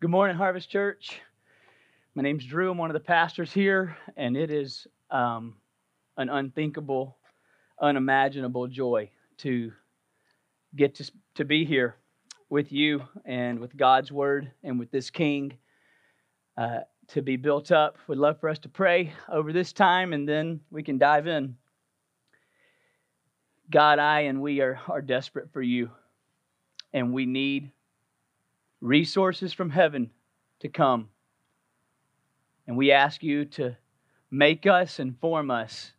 Good morning, Harvest Church. My name's Drew. I'm one of the pastors here, and it is um, an unthinkable, unimaginable joy to get to, to be here with you and with God's Word and with this King uh, to be built up. Would love for us to pray over this time, and then we can dive in. God, I and we are, are desperate for you, and we need resources from heaven to come. And we ask you to make us and form us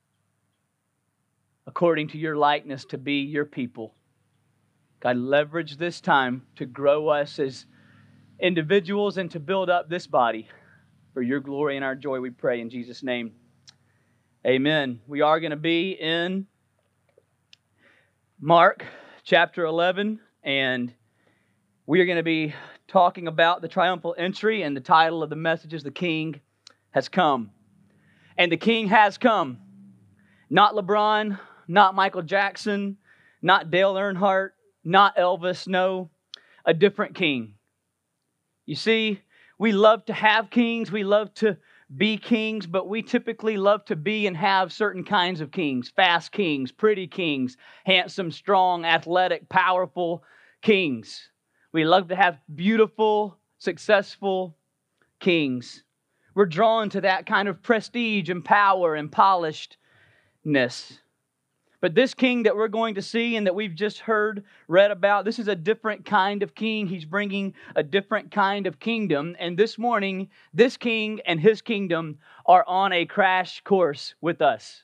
according to your likeness to be your people. God, leverage this time to grow us as individuals and to build up this body for your glory and our joy, we pray in Jesus' name. Amen. We are going to be in Mark chapter 11, and we are going to be talking about the triumphal entry, and the title of the message is The King Has Come. And the King has come. Not LeBron, not Michael Jackson, not Dale Earnhardt, not Elvis, no, a different king. You see, we love to have kings, we love to be kings, but we typically love to be and have certain kinds of kings fast kings, pretty kings, handsome, strong, athletic, powerful kings. We love to have beautiful, successful kings. We're drawn to that kind of prestige and power and polishedness. But this king that we're going to see and that we've just heard read about, this is a different kind of king. He's bringing a different kind of kingdom. And this morning, this king and his kingdom are on a crash course with us.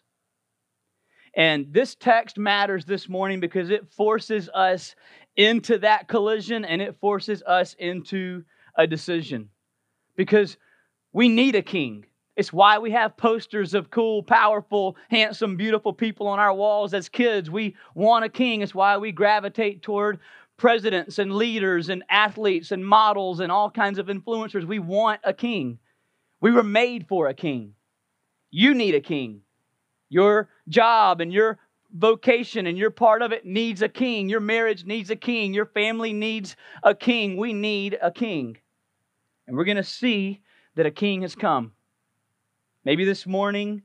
And this text matters this morning because it forces us into that collision and it forces us into a decision because we need a king. It's why we have posters of cool, powerful, handsome, beautiful people on our walls as kids. We want a king. It's why we gravitate toward presidents and leaders and athletes and models and all kinds of influencers. We want a king. We were made for a king. You need a king. Your job and your vocation and you're part of it needs a king. Your marriage needs a king. Your family needs a king. We need a king. And we're going to see that a king has come. Maybe this morning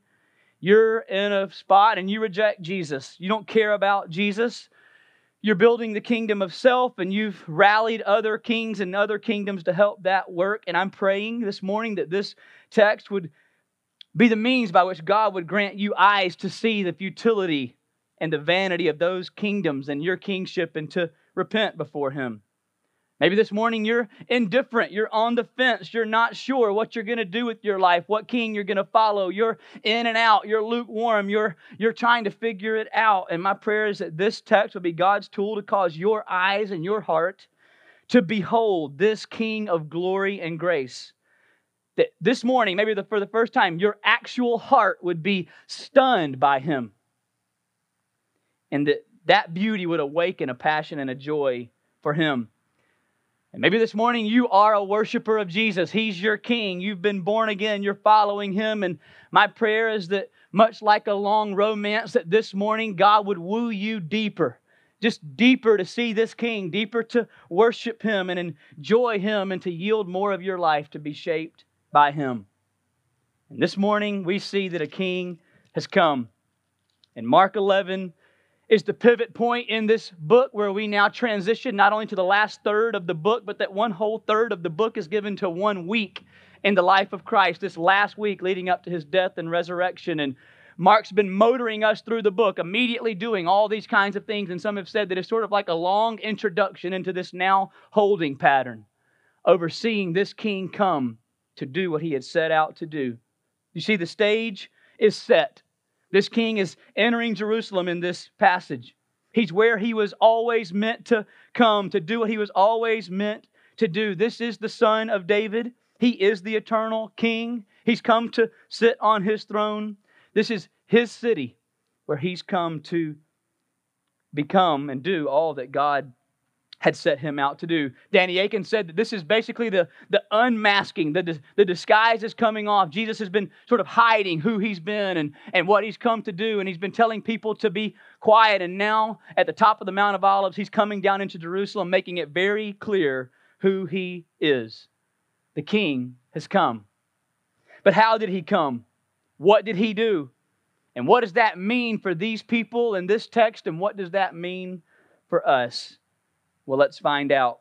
you're in a spot and you reject Jesus. You don't care about Jesus. You're building the kingdom of self and you've rallied other kings and other kingdoms to help that work. And I'm praying this morning that this text would be the means by which God would grant you eyes to see the futility and the vanity of those kingdoms and your kingship and to repent before Him. Maybe this morning you're indifferent, you're on the fence, you're not sure what you're going to do with your life, what king you're going to follow. You're in and out, you're lukewarm, you're you're trying to figure it out. And my prayer is that this text will be God's tool to cause your eyes and your heart to behold this king of glory and grace. That this morning, maybe the, for the first time, your actual heart would be stunned by him and that that beauty would awaken a passion and a joy for him. And maybe this morning you are a worshiper of Jesus. He's your king. You've been born again. You're following him. And my prayer is that, much like a long romance, that this morning God would woo you deeper, just deeper to see this king, deeper to worship him and enjoy him and to yield more of your life to be shaped by him. And this morning we see that a king has come. In Mark 11, is the pivot point in this book where we now transition not only to the last third of the book, but that one whole third of the book is given to one week in the life of Christ, this last week leading up to his death and resurrection. And Mark's been motoring us through the book, immediately doing all these kinds of things. And some have said that it's sort of like a long introduction into this now holding pattern, overseeing this king come to do what he had set out to do. You see, the stage is set. This king is entering Jerusalem in this passage. He's where he was always meant to come, to do what he was always meant to do. This is the son of David. He is the eternal king. He's come to sit on his throne. This is his city where he's come to become and do all that God had set him out to do. Danny Akin said that this is basically the, the unmasking, the, the disguise is coming off. Jesus has been sort of hiding who he's been and, and what he's come to do, and he's been telling people to be quiet. And now, at the top of the Mount of Olives, he's coming down into Jerusalem, making it very clear who he is. the king has come. But how did he come? What did he do? And what does that mean for these people in this text? And what does that mean for us? Well, let's find out.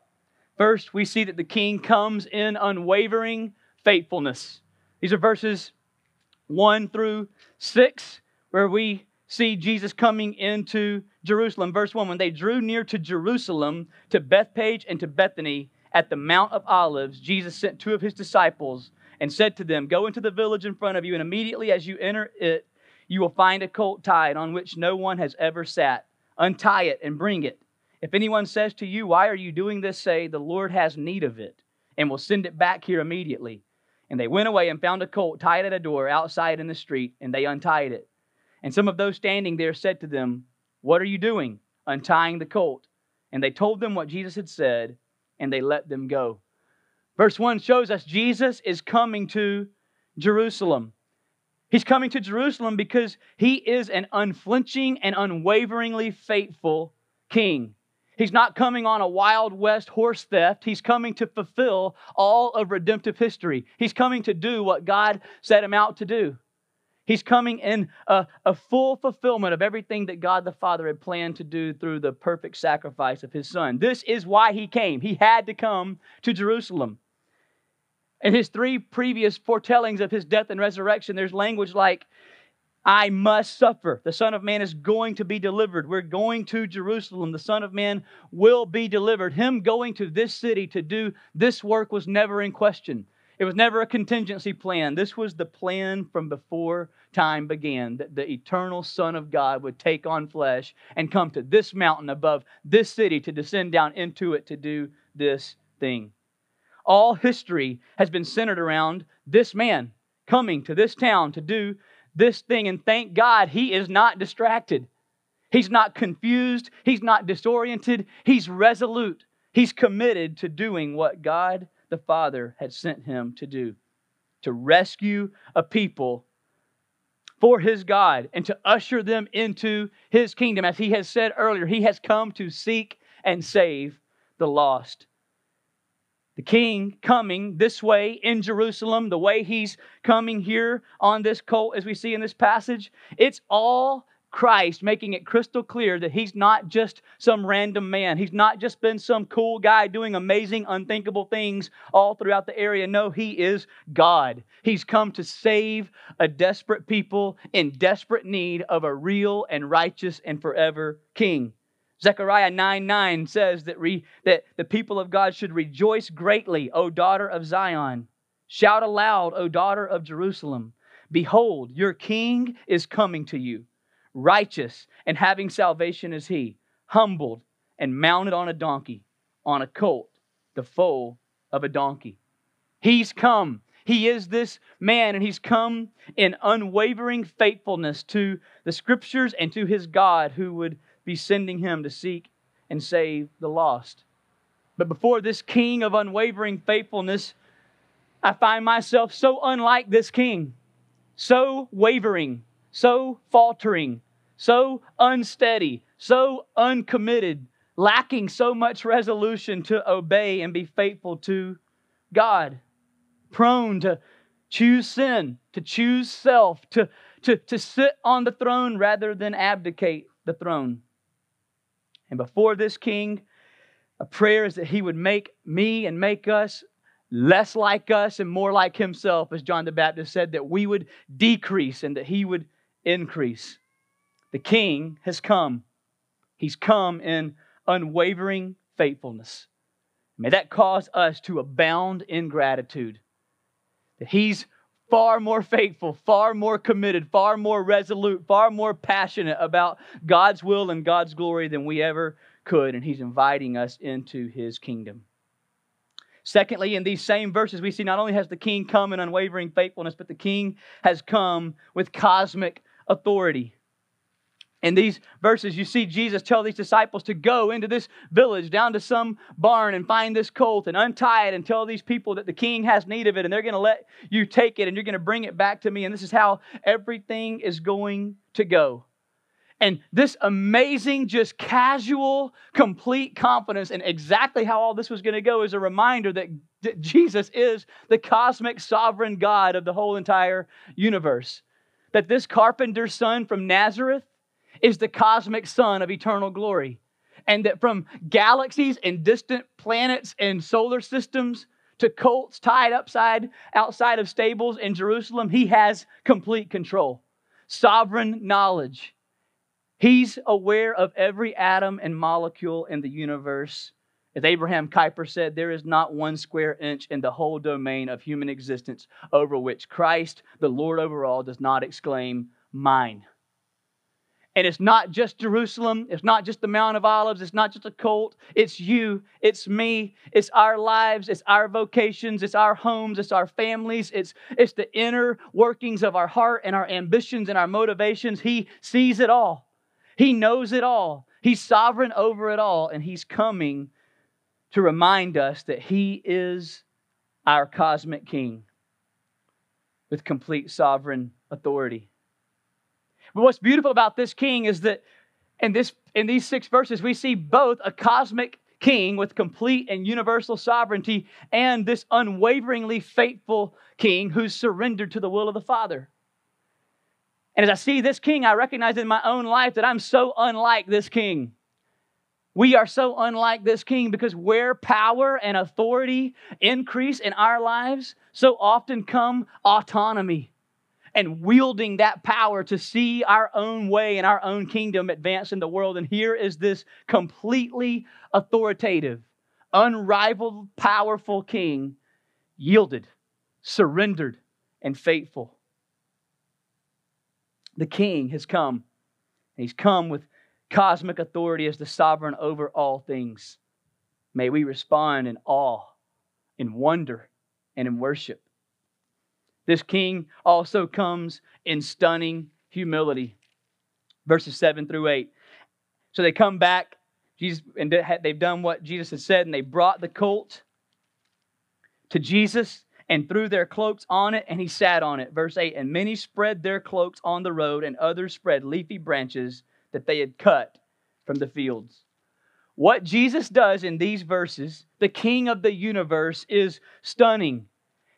First, we see that the king comes in unwavering faithfulness. These are verses 1 through 6, where we see Jesus coming into Jerusalem. Verse 1 When they drew near to Jerusalem, to Bethphage and to Bethany, at the Mount of Olives, Jesus sent two of his disciples and said to them, Go into the village in front of you, and immediately as you enter it, you will find a colt tied on which no one has ever sat. Untie it and bring it. If anyone says to you, Why are you doing this? say, The Lord has need of it, and will send it back here immediately. And they went away and found a colt tied at a door outside in the street, and they untied it. And some of those standing there said to them, What are you doing? Untying the colt. And they told them what Jesus had said, and they let them go. Verse 1 shows us Jesus is coming to Jerusalem. He's coming to Jerusalem because he is an unflinching and unwaveringly faithful king. He's not coming on a Wild West horse theft. He's coming to fulfill all of redemptive history. He's coming to do what God set him out to do. He's coming in a, a, full fulfillment of everything that God the Father had planned to do through the perfect sacrifice of his Son. This is why he came. He had to come to Jerusalem. In his three previous foretellings of his death and resurrection, there's language like, I must suffer. The Son of Man is going to be delivered. We're going to Jerusalem. The Son of Man will be delivered. Him going to this city to do this work was never in question. It was never a contingency plan. This was the plan from before time began that the eternal Son of God would take on flesh and come to this mountain above this city to descend down into it to do this thing. All history has been centered around this man coming to this town to do this thing. And thank God he is not distracted. He's not confused. He's not disoriented. He's resolute. He's committed to doing what God the Father had sent him to do to rescue a people for his God and to usher them into his kingdom. As he has said earlier, he has come to seek and save the lost the king coming this way in Jerusalem, the way he's coming here on this colt, as we see in this passage, it's all Christ making it crystal clear that he's not just some random man. He's not just been some cool guy doing amazing, unthinkable things all throughout the area. No, he is God. He's come to save a desperate people in desperate need of a real and righteous and forever king. Zechariah 9 9 says that, re, that the people of God should rejoice greatly, O daughter of Zion. Shout aloud, O daughter of Jerusalem. Behold, your king is coming to you. Righteous and having salvation is he, humbled and mounted on a donkey, on a colt, the foal of a donkey. He's come. He is this man, and he's come in unwavering faithfulness to the scriptures and to his God who would sending him to seek and save the lost. But before this king of unwavering faithfulness, I find myself so unlike this king, so wavering, so faltering, so unsteady, so uncommitted, lacking so much resolution to obey and be faithful to God, prone to choose sin, to choose self, to, to, to sit on the throne rather than abdicate the throne. And before this king, a prayer is that he would make me and make us less like us and more like himself, as John the Baptist said, that we would decrease and that he would increase. The king has come. He's come in unwavering faithfulness. May that cause us to abound in gratitude. That he's far more faithful, far more committed, far more resolute, far more passionate about God's will and God's glory than we ever could. And He's inviting us into His kingdom. Secondly, in these same verses, we see not only has the king come in unwavering faithfulness, but the king has come with cosmic authority. In these verses, you see Jesus tell these disciples to go into this village, down to some barn, and find this colt and untie it and tell these people that the king has need of it and they're going to let you take it and you're going to bring it back to me. And this is how everything is going to go. And this amazing, just casual, complete confidence in exactly how all this was going to go is a reminder that Jesus is the cosmic sovereign God of the whole entire universe. That this carpenter's son from Nazareth is the cosmic sun of eternal glory. And that from galaxies and distant planets and solar systems to colts tied upside outside of stables in Jerusalem, he has complete control, sovereign knowledge. He's aware of every atom and molecule in the universe. As Abraham Kuyper said, there is not one square inch in the whole domain of human existence over which Christ, the Lord over all, does not exclaim, Mine. And it's not just Jerusalem. It's not just the Mount of Olives. It's not just a cult. It's you. It's me. It's our lives. It's our vocations. It's our homes. It's our families. It's, it's the inner workings of our heart and our ambitions and our motivations. He sees it all. He knows it all. He's sovereign over it all. And He's coming to remind us that He is our cosmic King with complete sovereign authority. But what's beautiful about this king is that in, this, in these six verses, we see both a cosmic king with complete and universal sovereignty and this unwaveringly faithful king who's surrendered to the will of the Father. And as I see this king, I recognize in my own life that I'm so unlike this king. We are so unlike this king because where power and authority increase in our lives, so often come autonomy and wielding that power to see our own way and our own kingdom advance in the world. And here is this completely authoritative, unrivaled, powerful king, yielded, surrendered, and faithful. The king has come. He's come with cosmic authority as the sovereign over all things. May we respond in awe, in wonder, and in worship. This king also comes in stunning humility. Verses 7 through 8. So they come back, Jesus, and they've done what Jesus had said, and they brought the colt to Jesus and threw their cloaks on it, and he sat on it. Verse 8 And many spread their cloaks on the road, and others spread leafy branches that they had cut from the fields. What Jesus does in these verses, the King of the universe, is stunning.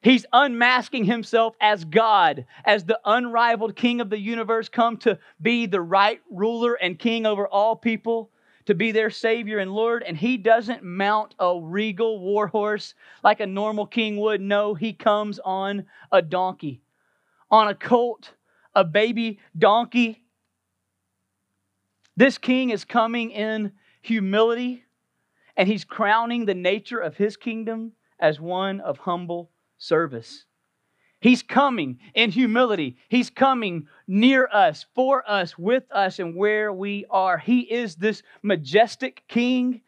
He's unmasking himself as God, as the unrivaled king of the universe, come to be the right ruler and king over all people, to be their savior and Lord. And he doesn't mount a regal war horse like a normal king would. No, he comes on a donkey, on a colt, a baby donkey. This king is coming in humility, and he's crowning the nature of his kingdom as one of humble service. He's coming in humility. He's coming near us, for us, with us, and where we are. He is this majestic king,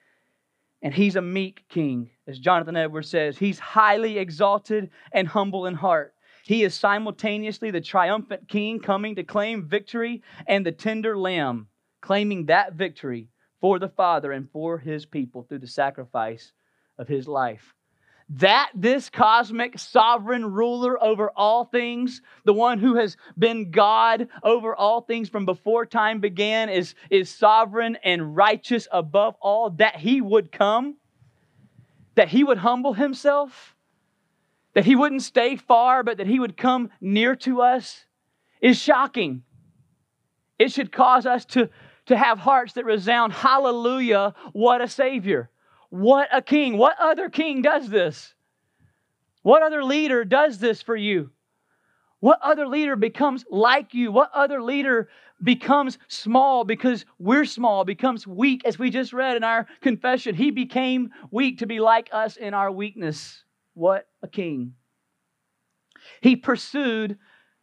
and he's a meek king. As Jonathan Edwards says, he's highly exalted and humble in heart. He is simultaneously the triumphant king coming to claim victory and the tender lamb claiming that victory for the Father and for his people through the sacrifice of his life that this cosmic sovereign ruler over all things, the one who has been God over all things from before time began, is, is sovereign and righteous above all, that he would come, that he would humble himself, that he wouldn't stay far, but that he would come near to us, is shocking. It should cause us to, to have hearts that resound, Hallelujah, what a Savior. What a king. What other king does this? What other leader does this for you? What other leader becomes like you? What other leader becomes small because we're small, becomes weak, as we just read in our confession? He became weak to be like us in our weakness. What a king. He pursued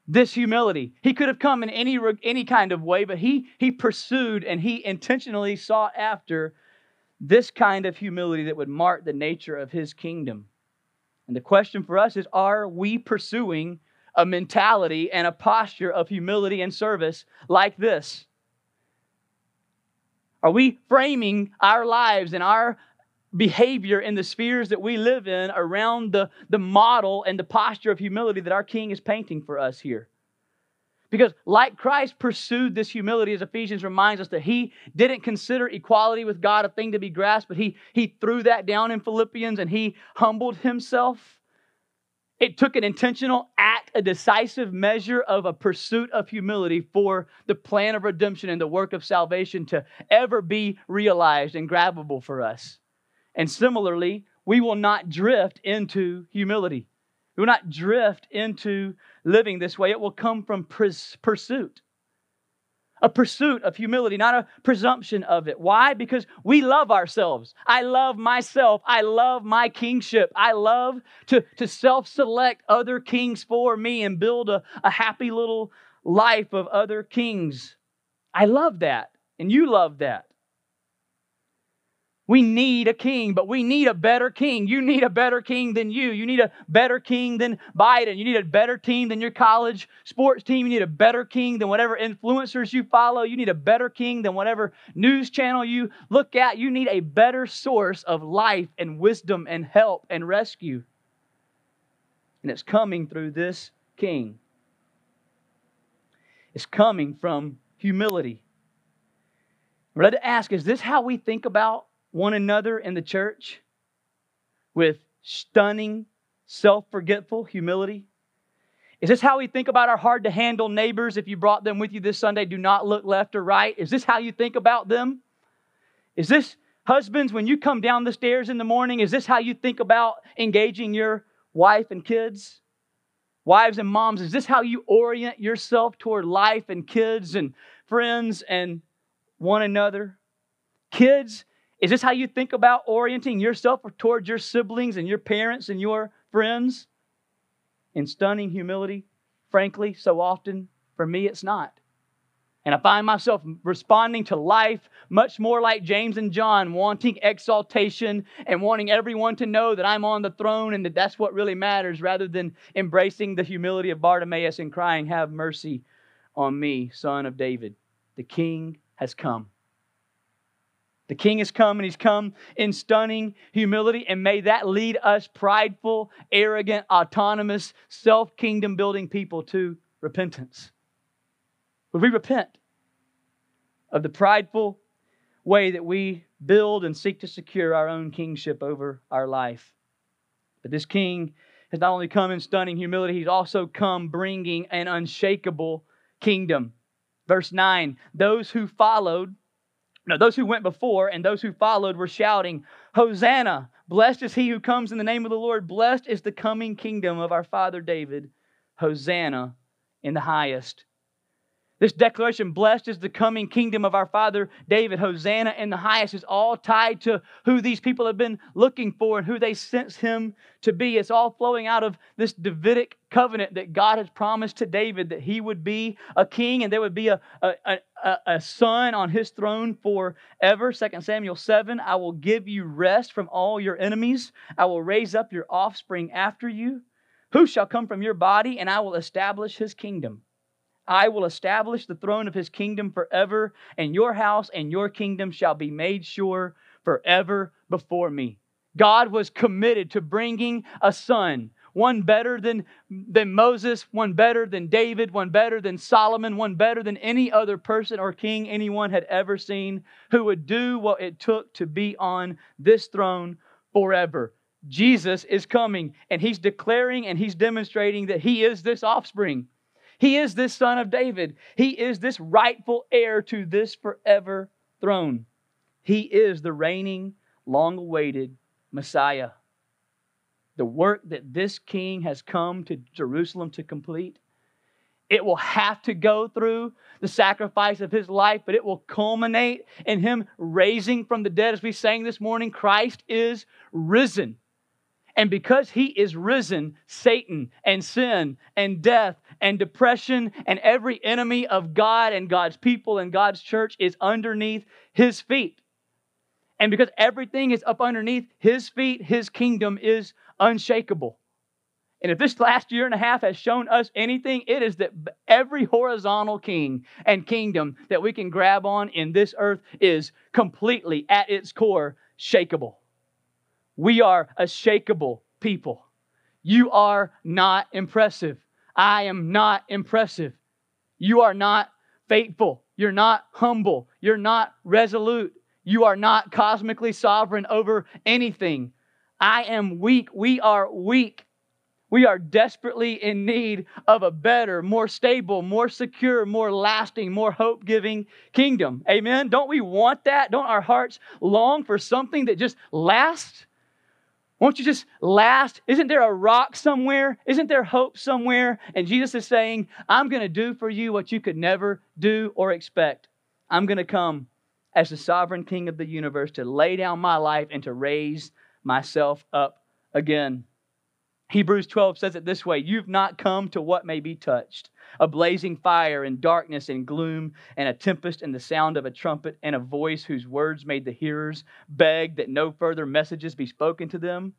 this humility. He could have come in any, any kind of way, but he, he pursued and he intentionally sought after this kind of humility that would mark the nature of his kingdom. And the question for us is are we pursuing a mentality and a posture of humility and service like this? Are we framing our lives and our behavior in the spheres that we live in around the, the model and the posture of humility that our King is painting for us here? Because, like Christ pursued this humility, as Ephesians reminds us, that he didn't consider equality with God a thing to be grasped, but he, he threw that down in Philippians and he humbled himself. It took an intentional act, a decisive measure of a pursuit of humility for the plan of redemption and the work of salvation to ever be realized and grabbable for us. And similarly, we will not drift into humility. We will not drift into living this way. It will come from pursuit. A pursuit of humility, not a presumption of it. Why? Because we love ourselves. I love myself. I love my kingship. I love to, to self select other kings for me and build a, a happy little life of other kings. I love that. And you love that. We need a king, but we need a better king. You need a better king than you. You need a better king than Biden. You need a better team than your college sports team. You need a better king than whatever influencers you follow. You need a better king than whatever news channel you look at. You need a better source of life and wisdom and help and rescue. And it's coming through this king. It's coming from humility. We're led to ask is this how we think about one another in the church with stunning, self forgetful humility? Is this how we think about our hard to handle neighbors? If you brought them with you this Sunday, do not look left or right. Is this how you think about them? Is this, husbands, when you come down the stairs in the morning, is this how you think about engaging your wife and kids? Wives and moms, is this how you orient yourself toward life and kids and friends and one another? Kids, is this how you think about orienting yourself towards your siblings and your parents and your friends? In stunning humility, frankly, so often, for me, it's not. And I find myself responding to life much more like James and John, wanting exaltation and wanting everyone to know that I'm on the throne and that that's what really matters, rather than embracing the humility of Bartimaeus and crying, Have mercy on me, son of David. The king has come. The king has come and he's come in stunning humility, and may that lead us, prideful, arrogant, autonomous, self kingdom building people, to repentance. Would we repent of the prideful way that we build and seek to secure our own kingship over our life? But this king has not only come in stunning humility, he's also come bringing an unshakable kingdom. Verse 9 those who followed now, those who went before and those who followed were shouting, Hosanna! Blessed is he who comes in the name of the Lord. Blessed is the coming kingdom of our father David. Hosanna in the highest. This declaration, blessed is the coming kingdom of our father David, Hosanna in the highest, is all tied to who these people have been looking for and who they sense him to be. It's all flowing out of this Davidic covenant that God has promised to David that he would be a king and there would be a, a, a, a son on his throne forever. 2 Samuel 7 I will give you rest from all your enemies, I will raise up your offspring after you. Who shall come from your body, and I will establish his kingdom. I will establish the throne of his kingdom forever, and your house and your kingdom shall be made sure forever before me. God was committed to bringing a son, one better than, than Moses, one better than David, one better than Solomon, one better than any other person or king anyone had ever seen, who would do what it took to be on this throne forever. Jesus is coming, and he's declaring and he's demonstrating that he is this offspring. He is this son of David. He is this rightful heir to this forever throne. He is the reigning, long awaited Messiah. The work that this king has come to Jerusalem to complete, it will have to go through the sacrifice of his life, but it will culminate in him raising from the dead. As we sang this morning, Christ is risen. And because he is risen, Satan and sin and death and depression and every enemy of God and God's people and God's church is underneath his feet. And because everything is up underneath his feet, his kingdom is unshakable. And if this last year and a half has shown us anything, it is that every horizontal king and kingdom that we can grab on in this earth is completely at its core shakable. We are a shakable people. You are not impressive. I am not impressive. You are not faithful. You're not humble. You're not resolute. You are not cosmically sovereign over anything. I am weak. We are weak. We are desperately in need of a better, more stable, more secure, more lasting, more hope giving kingdom. Amen? Don't we want that? Don't our hearts long for something that just lasts? Won't you just last? Isn't there a rock somewhere? Isn't there hope somewhere? And Jesus is saying, I'm going to do for you what you could never do or expect. I'm going to come as the sovereign king of the universe to lay down my life and to raise myself up again. Hebrews 12 says it this way You've not come to what may be touched a blazing fire and darkness and gloom and a tempest and the sound of a trumpet and a voice whose words made the hearers beg that no further messages be spoken to them.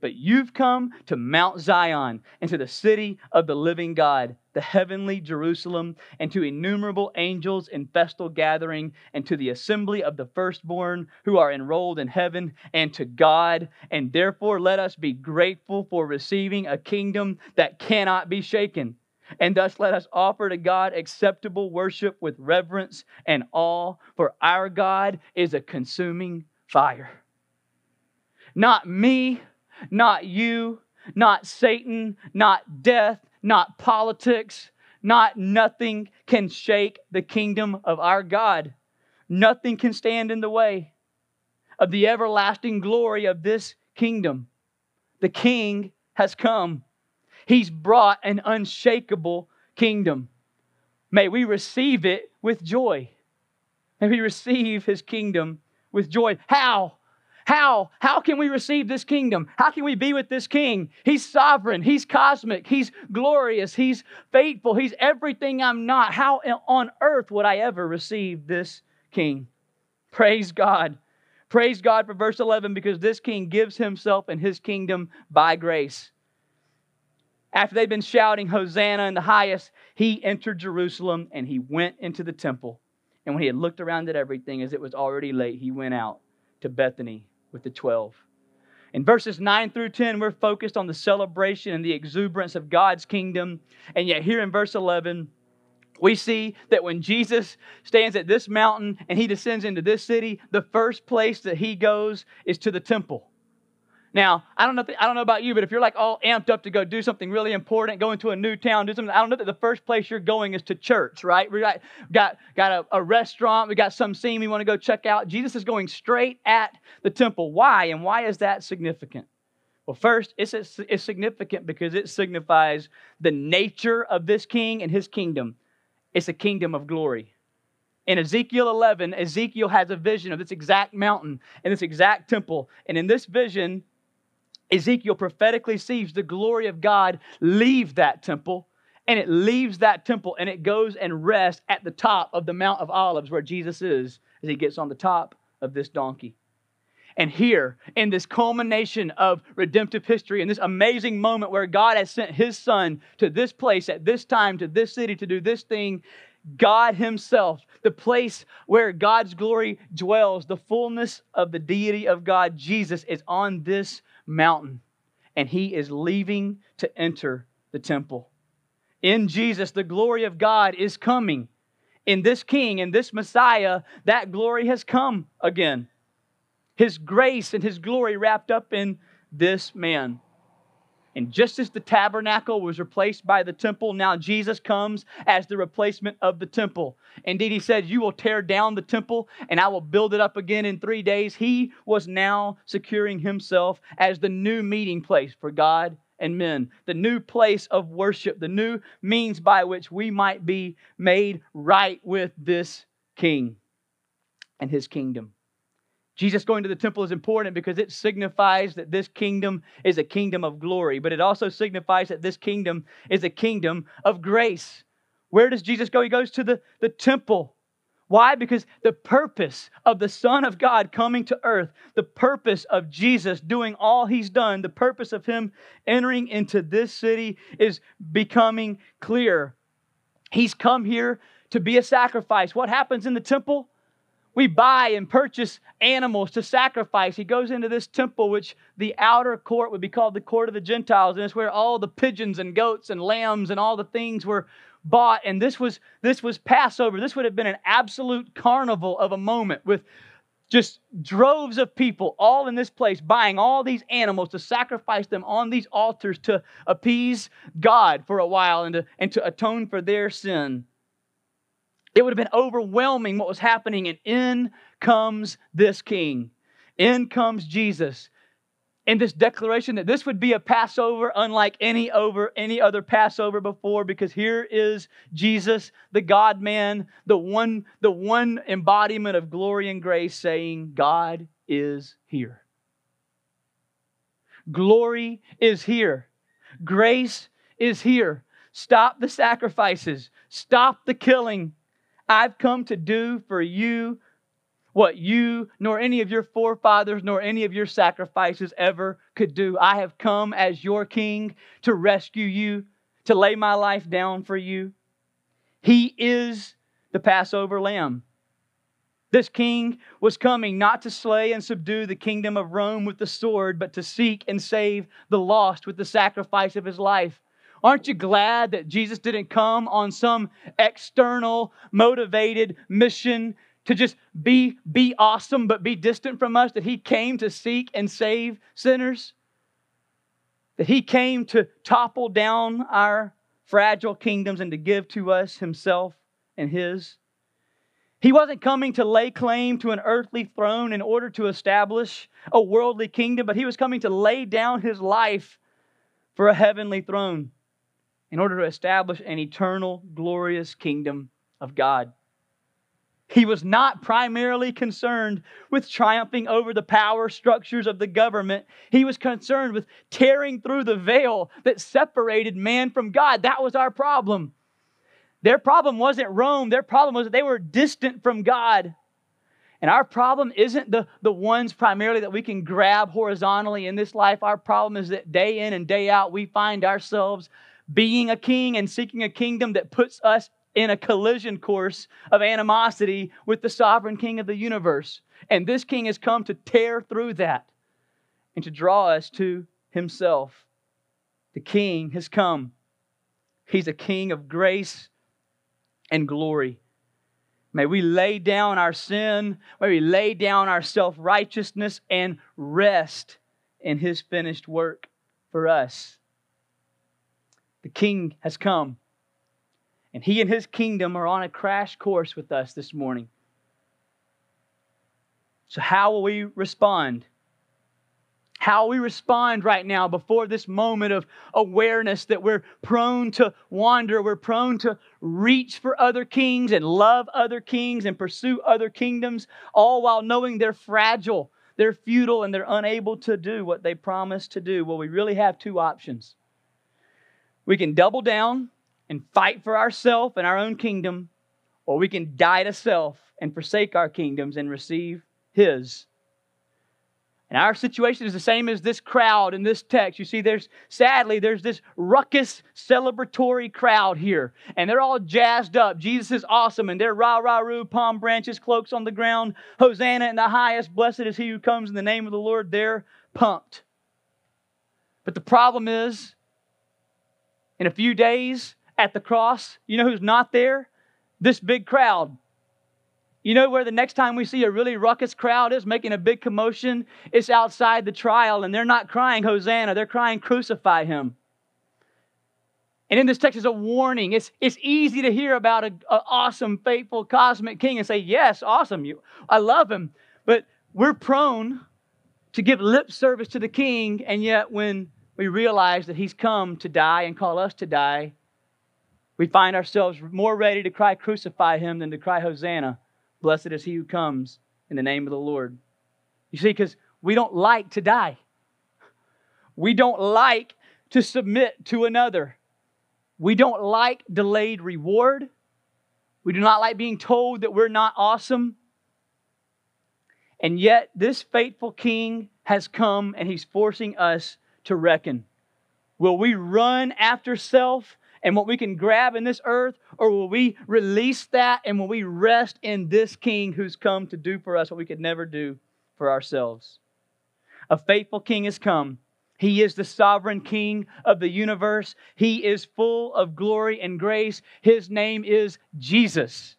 But you've come to Mount Zion and to the city of the living God, the heavenly Jerusalem, and to innumerable angels in festal gathering, and to the assembly of the firstborn who are enrolled in heaven, and to God. And therefore, let us be grateful for receiving a kingdom that cannot be shaken. And thus let us offer to God acceptable worship with reverence and awe, for our God is a consuming fire. Not me not you, not Satan, not death, not politics, not nothing can shake the kingdom of our God. Nothing can stand in the way of the everlasting glory of this kingdom. The king has come. He's brought an unshakable kingdom. May we receive it with joy. May we receive his kingdom with joy. How? How? How can we receive this kingdom? How can we be with this king? He's sovereign, he's cosmic, he's glorious, he's faithful, he's everything I'm not. How on earth would I ever receive this king? Praise God. Praise God for verse 11 because this king gives himself and his kingdom by grace. After they'd been shouting, Hosanna in the highest, he entered Jerusalem and he went into the temple. And when he had looked around at everything, as it was already late, he went out to Bethany with the 12. In verses 9 through 10, we're focused on the celebration and the exuberance of God's kingdom. And yet, here in verse 11, we see that when Jesus stands at this mountain and he descends into this city, the first place that he goes is to the temple. Now, I don't know. I don't know about you, but if you're like all amped up to go do something really important, go into a new town, do something, I don't know that the first place you're going is to church, right? We got got got a, a restaurant, we got some scene we want to go check out. Jesus is going straight at the temple. Why? And why is that significant? Well, first, it's, it's significant because it signifies the nature of this king and his kingdom. It's a kingdom of glory. In Ezekiel 11, Ezekiel has a vision of this exact mountain and this exact temple. And in this vision, Ezekiel prophetically sees the glory of God leave that temple, and it leaves that temple and it goes and rests at the top of the Mount of Olives where Jesus is as he gets on the top of this donkey. And here, in this culmination of redemptive history, in this amazing moment where God has sent his son to this place at this time, to this city, to do this thing, God Himself, the place where God's glory dwells, the fullness of the deity of God, Jesus, is on this mountain, and he is leaving to enter the temple. In Jesus, the glory of God is coming. In this King, in this Messiah, that glory has come again. His grace and His glory wrapped up in this man. And just as the tabernacle was replaced by the temple, now Jesus comes as the replacement of the temple. Indeed, he said, You will tear down the temple and I will build it up again in three days. He was now securing himself as the new meeting place for God and men, the new place of worship, the new means by which we might be made right with this king and his kingdom. Jesus going to the temple is important because it signifies that this kingdom is a kingdom of glory, but it also signifies that this kingdom is a kingdom of grace. Where does Jesus go? He goes to the, the temple. Why? Because the purpose of the Son of God coming to earth, the purpose of Jesus doing all he's done, the purpose of him entering into this city is becoming clear. He's come here to be a sacrifice. What happens in the temple? We buy and purchase animals to sacrifice. He goes into this temple, which the outer court would be called the court of the Gentiles, and it's where all the pigeons and goats and lambs and all the things were bought. And this was this was Passover. This would have been an absolute carnival of a moment with just droves of people all in this place buying all these animals to sacrifice them on these altars to appease God for a while and to, and to atone for their sin. It would have been overwhelming what was happening, and in comes this king. In comes Jesus. In this declaration that this would be a Passover unlike any over any other Passover before because here is Jesus the God man the one the one embodiment of glory and grace saying God is here. Glory is here. Grace is here. Stop the sacrifices. Stop the killing I've come to do for you what you nor any of your forefathers nor any of your sacrifices ever could do. I have come as your king to rescue you, to lay my life down for you. He is the Passover lamb. This king was coming not to slay and subdue the kingdom of Rome with the sword, but to seek and save the lost with the sacrifice of his life. Aren't you glad that Jesus didn't come on some external, motivated mission to just be, be awesome but be distant from us, that He came to seek and save sinners, that He came to topple down our fragile kingdoms and to give to us Himself and His. He wasn't coming to lay claim to an earthly throne in order to establish a worldly kingdom, but He was coming to lay down His life for a heavenly throne in order to establish an eternal, glorious kingdom of God. He was not primarily concerned with triumphing over the power structures of the government. He was concerned with tearing through the veil that separated man from God. That was our problem. Their problem wasn't Rome, their problem was that they were distant from God. And our problem isn't the, the ones primarily that we can grab horizontally in this life. Our problem is that day in and day out, we find ourselves being a king and seeking a kingdom that puts us in a collision course of animosity with the sovereign king of the universe. And this king has come to tear through that and to draw us to himself. The king has come. He's a king of grace and glory. May we lay down our sin, may we lay down our self righteousness and rest in his finished work for us. The king has come. And he and his kingdom are on a crash course with us this morning. So, how will we respond? How we respond right now before this moment of awareness that we're prone to wander, we're prone to reach for other kings and love other kings and pursue other kingdoms, all while knowing they're fragile, they're futile, and they're unable to do what they promise to do. Well, we really have two options. We can double down and fight for ourselves and our own kingdom, or we can die to self and forsake our kingdoms and receive His. And our situation is the same as this crowd in this text. You see, there's sadly, there's this ruckus celebratory crowd here, and they're all jazzed up. Jesus is awesome, and they're rah rah roo, palm branches, cloaks on the ground, Hosanna in the highest, blessed is he who comes in the name of the Lord. They're pumped. But the problem is, in a few days, at the cross, you know who's not there? This big crowd. You know where the next time we see a really ruckus crowd is making a big commotion? It's outside the trial, and they're not crying Hosanna, they're crying crucify him. And in this text is a warning. It's, it's easy to hear about an awesome, faithful, cosmic king and say, Yes, awesome, you, I love him. But we're prone to give lip service to the king, and yet when we realize that he's come to die and call us to die, we find ourselves more ready to cry, Crucify him, than to cry, Hosanna. Blessed is he who comes in the name of the Lord. You see, because we don't like to die. We don't like to submit to another. We don't like delayed reward. We do not like being told that we're not awesome. And yet, this faithful king has come and he's forcing us to reckon. Will we run after self and what we can grab in this earth, or will we release that and will we rest in this King who's come to do for us what we could never do for ourselves? A faithful King has come. He is the sovereign King of the universe. He is full of glory and grace. His name is Jesus.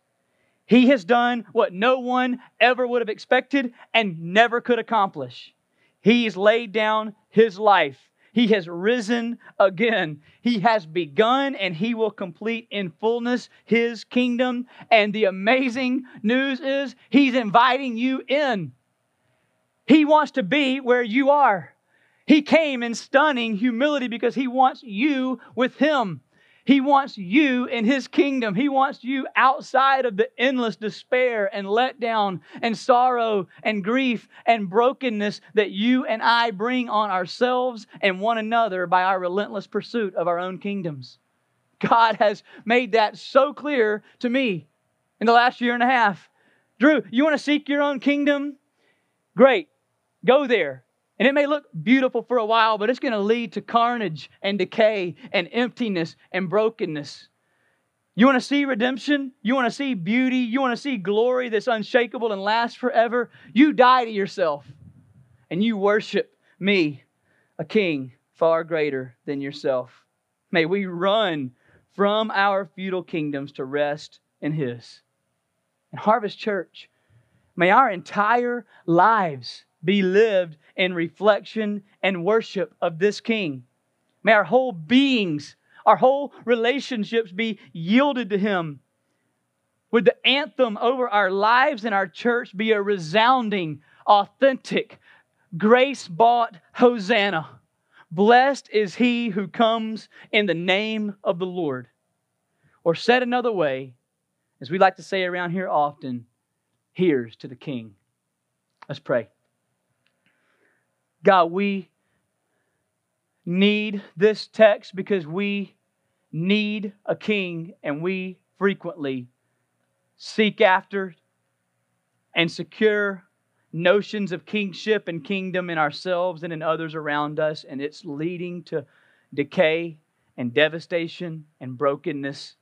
He has done what no one ever would have expected and never could accomplish. He's laid down his life he has risen again. He has begun and he will complete in fullness his kingdom. And the amazing news is he's inviting you in. He wants to be where you are. He came in stunning humility because he wants you with him. He wants you in His kingdom. He wants you outside of the endless despair and letdown and sorrow and grief and brokenness that you and I bring on ourselves and one another by our relentless pursuit of our own kingdoms. God has made that so clear to me in the last year and a half. Drew, you want to seek your own kingdom? Great. Go there. And it may look beautiful for a while, but it's going to lead to carnage and decay and emptiness and brokenness. You want to see redemption? You want to see beauty? You want to see glory that's unshakable and lasts forever? You die to yourself and you worship me, a king far greater than yourself. May we run from our feudal kingdoms to rest in His. And Harvest Church, may our entire lives be lived in reflection and worship of this King. May our whole beings, our whole relationships be yielded to Him. Would the anthem over our lives and our church be a resounding, authentic, grace bought Hosanna? Blessed is he who comes in the name of the Lord. Or said another way, as we like to say around here often, here's to the King. Let's pray. God, we need this text because we need a king and we frequently seek after and secure notions of kingship and kingdom in ourselves and in others around us, and it's leading to decay and devastation and brokenness.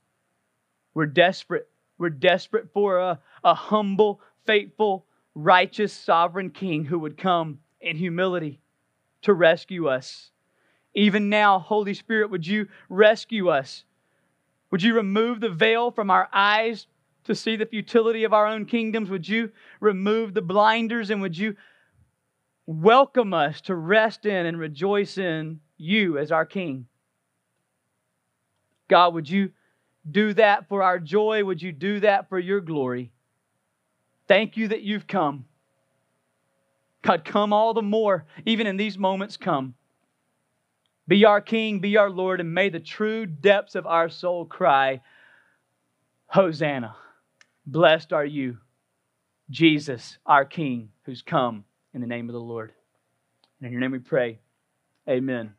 We're desperate. We're desperate for a, a humble, faithful, righteous, sovereign king who would come in humility to rescue us. Even now, Holy Spirit, would you rescue us? Would you remove the veil from our eyes to see the futility of our own kingdoms? Would you remove the blinders and would you welcome us to rest in and rejoice in you as our King? God, would you do that for our joy? Would you do that for your glory? Thank you that you've come. God, come all the more, even in these moments, come. Be our King, be our Lord, and may the true depths of our soul cry, Hosanna. Blessed are you, Jesus, our King, who's come in the name of the Lord. And in your name we pray. Amen.